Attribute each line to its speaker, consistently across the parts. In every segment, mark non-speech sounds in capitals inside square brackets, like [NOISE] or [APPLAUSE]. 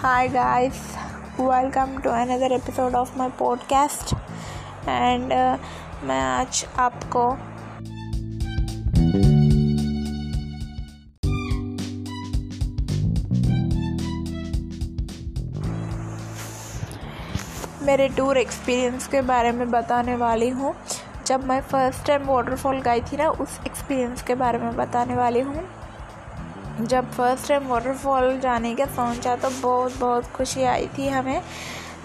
Speaker 1: Hi guys, welcome to another episode of my podcast. And uh, मैं आज आपको मेरे टूर एक्सपीरियंस के बारे में बताने वाली हूँ। जब मैं फ़र्स्ट टाइम वाटरफॉल गई थी ना उस एक्सपीरियंस के बारे में बताने वाली हूँ। जब फ़र्स्ट टाइम वाटरफॉल जाने का सोचा तो बहुत बहुत खुशी आई थी हमें।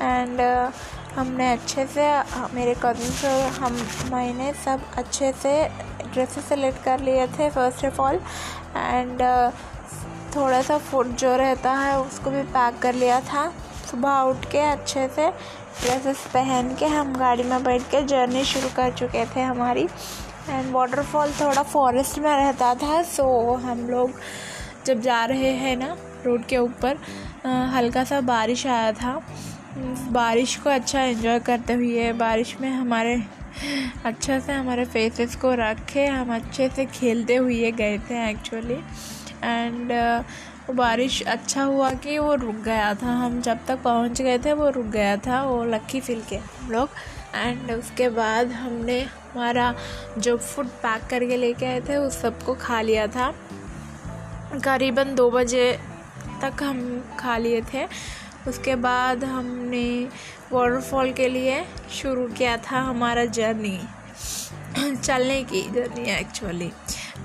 Speaker 1: एंड uh, हमने अच्छे से मेरे कज़न्स हम मैंने सब अच्छे से ड्रेसेस सेलेक्ट कर लिए थे फ़र्स्ट ऑफ़ ऑल एंड थोड़ा सा फ़ूड जो रहता है उसको भी पैक कर लिया था। सुबह उठ के अच्छे से ड्रेसेस पहन के हम गाड़ी में बैठ के जर्नी शुरू कर चुके थे हमारी। एंड वाटरफॉल थोड़ा फॉरेस्ट में रहता था सो हम लोग जब जा रहे हैं ना रोड के ऊपर हल्का सा बारिश आया था। बारिश को अच्छा एंजॉय करते हुए, बारिश में हमारे अच्छा से हमारे फेसेस को रखे, हम अच्छे से खेलते हुए गए थे एक्चुअली एंड वो बारिश अच्छा हुआ कि वो रुक गया था। हम जब तक पहुँच गए थे, वो रुक गया था, वो लक्की फील के हम लोग। एंड उसके बाद हमने हमारा जो फ़ूड पैक करके लेके आए थे उस सबको खा लिया था। करीबन दो बजे तक हम खा लिए थे। उसके बाद हमने वाटरफॉल के लिए शुरू किया था हमारा जर्नी चलने की जर्नी एक्चुअली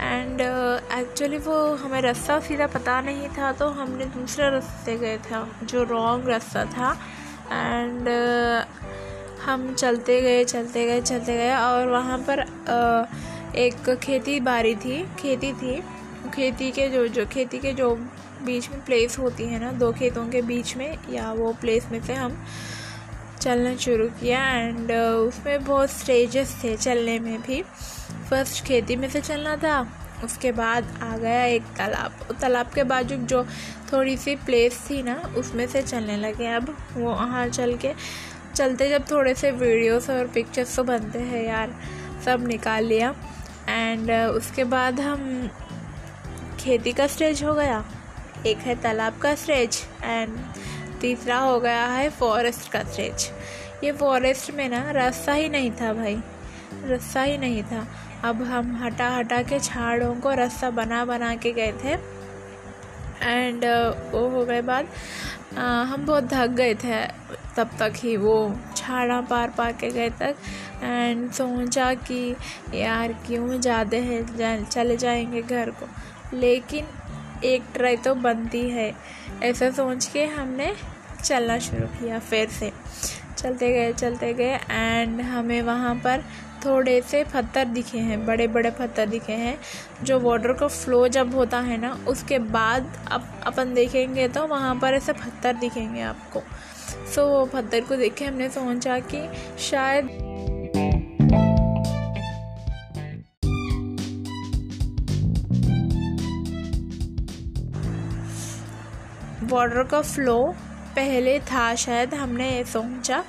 Speaker 1: एंड एक्चुअली वो हमें रास्ता सीधा पता नहीं था तो हमने दूसरे रास्ते गए थे जो रॉन्ग रास्ता था। एंड uh, हम चलते गए चलते गए चलते गए और वहाँ पर uh, एक खेती बाड़ी थी खेती थी। खेती के जो जो खेती के जो बीच में प्लेस होती है ना दो खेतों के बीच में या वो प्लेस में से हम चलना शुरू किया एंड uh, उसमें बहुत स्टेजेस थे चलने में भी। फ़र्स्ट खेती में से चलना था उसके बाद आ गया एक तालाब। तालाब के बाजू जो थोड़ी सी प्लेस थी ना उसमें से चलने लगे। अब वो वहाँ चल के चलते जब थोड़े से वीडियोस और पिक्चर्स तो बनते हैं यार सब निकाल लिया। एंड uh, उसके बाद हम खेती का स्टेज हो गया। एक है तालाब का स्टेज एंड तीसरा हो गया है फॉरेस्ट का स्टेज ये फॉरेस्ट में ना रास्ता ही नहीं था भाई। रास्ता ही नहीं था। अब हम हटा हटा के झाड़ों को रास्ता बना बना के गए थे। एंड uh, वो हो गए बाद uh, हम बहुत थक गए थे। तब तक ही वो झाड़ा पार पार के गए तक। एंड सोचा कि यार क्यों जाते हैं चले जाएँगे घर को। लेकिन एक ट्राई तो बनती है। ऐसा सोच के हमने चलना शुरू किया फिर से। चलते गए चलते गए एंड हमें वहाँ पर थोड़े से पत्थर दिखे हैं बड़े बड़े पत्थर दिखे हैं। जो वाटर का फ्लो जब होता है ना, उसके बाद अब अपन देखेंगे तो वहाँ पर ऐसे पत्थर दिखेंगे आपको। सो वो पत्थर को देखे हमने सोचा कि शायद वाटर का फ्लो पहले था शायद हमने सोचा।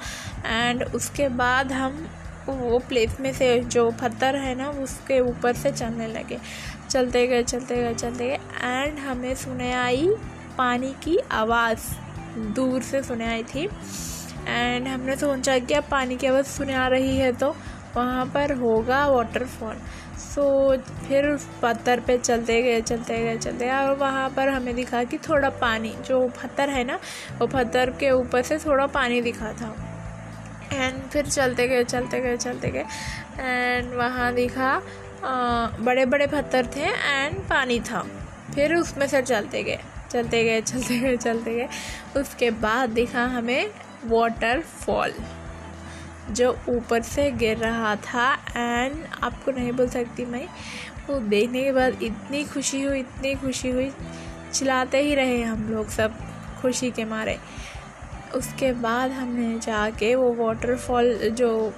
Speaker 1: एंड उसके बाद हम वो प्लेस में से जो पत्थर है ना, उसके ऊपर से चलने लगे। चलते गए चलते गए चलते गए। एंड हमें सुने आई पानी की आवाज़। दूर से सुने आई थी। एंड हमने सोचा कि अब पानी की आवाज़ सुने आ रही है तो वहाँ पर होगा वाटरफॉल सो फिर पत्थर पे चलते गए चलते गए चलते गए और वहाँ पर हमें दिखा कि थोड़ा पानी जो पत्थर है ना वो पत्थर के ऊपर से थोड़ा पानी दिखा था। एंड फिर चलते गए चलते गए चलते गए एंड वहाँ दिखा आ, बड़े बड़े पत्थर थे एंड पानी था। फिर उसमें से चलते गए चलते गए चलते गए चलते गए। उसके बाद दिखा हमें वाटरफॉल जो ऊपर से गिर रहा था एंड आपको नहीं बोल सकती मैं, वो देखने के बाद इतनी खुशी हुई, इतनी खुशी हुई। चिल्लाते ही रहे हम लोग सब खुशी के मारे। उसके बाद हमने जाके वो वाटरफॉल जो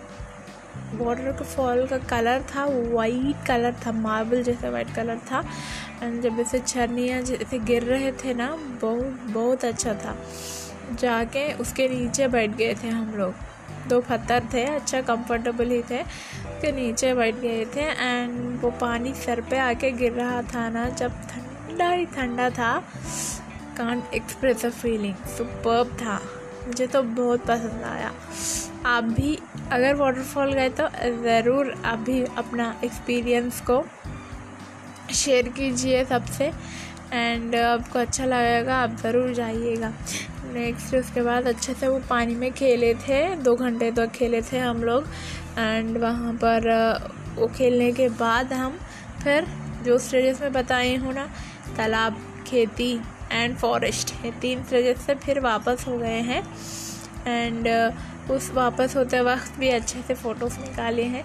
Speaker 1: वाटर का फॉल का कलर था, वो वाइट कलर था मार्बल जैसा वाइट कलर था। एंड जब ऐसे छरनियाँ जैसे गिर रहे थे ना, बहुत बहुत अच्छा था। जाके उसके नीचे बैठ गए थे हम लोग। दो पत्थर थे अच्छा कंफर्टेबल ही थे। के नीचे बैठ गए थे एंड वो पानी सर पे आके गिर रहा था ना, जब ठंडा ही ठंडा था can't express a feeling superb था। मुझे तो बहुत पसंद आया। आप भी, अगर वाटरफॉल गए तो ज़रूर आप भी अपना एक्सपीरियंस को शेयर कीजिए सबसे। एंड आपको अच्छा लगेगा, आप ज़रूर जाइएगा। नेक्स्ट उसके बाद अच्छे से वो पानी में खेले थे दो घंटे तक खेले थे हम लोग। एंड वहाँ पर वो खेलने के बाद हम फिर जो स्टेजेस में बताए हूँ ना तालाब खेती एंड फॉरेस्ट ये तीन स्टेजेस से फिर वापस हो गए हैं। एंड उस वापस होते वक्त भी अच्छे से फ़ोटोज़ निकाले हैं।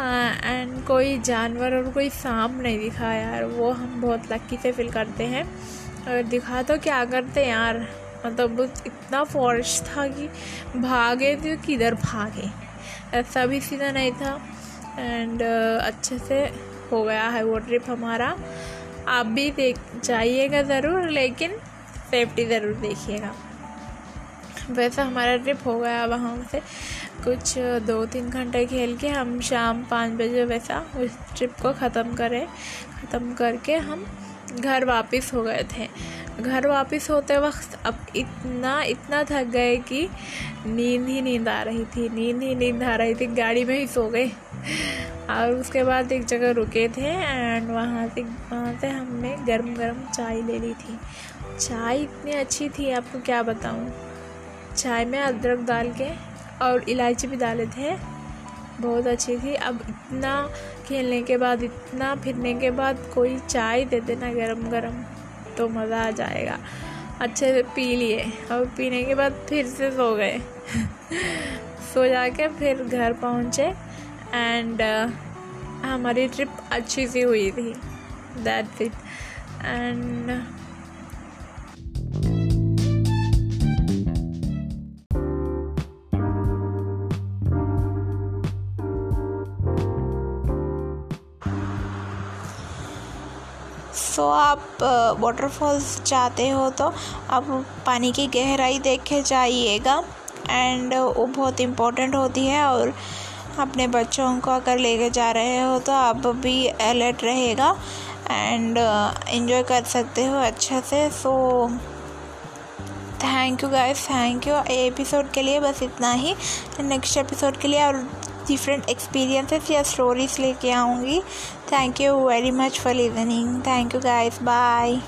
Speaker 1: एंड uh, कोई जानवर और कोई सांप नहीं दिखा यार वो हम बहुत लक्की से फील करते हैं। और दिखा तो क्या करते यार? मतलब इतना फॉरेस्ट था कि भागे तो किधर भागे? ऐसा भी सीधा नहीं था। एंड uh, अच्छे से हो गया है वो ट्रिप हमारा। आप भी देख जाइएगा ज़रूर लेकिन सेफ्टी ज़रूर देखिएगा। वैसा हमारा ट्रिप हो गया वहाँ से। कुछ दो तीन घंटे खेल के हम शाम पाँच बजे वैसा उस ट्रिप को ख़त्म करें। ख़त्म करके हम घर वापस हो गए थे। घर वापस होते वक्त अब इतना इतना थक गए कि नींद ही नींद आ रही थी, नींद ही नींद आ रही थी, गाड़ी में ही सो गए। और उसके बाद एक जगह रुके थे एंड वहाँ से वहाँ से हमने गर्म गर्म चाय ले ली थी। चाय इतनी अच्छी थी, आपको क्या बताऊँ? चाय में अदरक डाल के और इलायची भी डाले थे। बहुत अच्छी थी। अब इतना खेलने के बाद, इतना फिरने के बाद कोई चाय दे देना गरम गरम तो मज़ा आ जाएगा। अच्छे से पी लिए। और पीने के बाद फिर से सो गए। [LAUGHS] सो जाके फिर घर पहुँचे एंड uh, हमारी ट्रिप अच्छी सी हुई थी। दैट्स इट एंड सो आप वाटरफॉल्स जाते हो तो आप पानी की गहराई देखे जाइएगा एंड वो बहुत इम्पोर्टेंट होती है और अपने बच्चों को अगर लेके जा रहे हो तो आप भी अलर्ट रहेगा एंड इन्जॉय कर सकते हो अच्छे से। So thank you guys thank you episode के लिए बस इतना ही। नेक्स्ट एपिसोड के लिए और डिफरेंट एक्सपीरियंसेस या स्टोरीज लेके आऊँगी. Thank you very much for listening thank you guys bye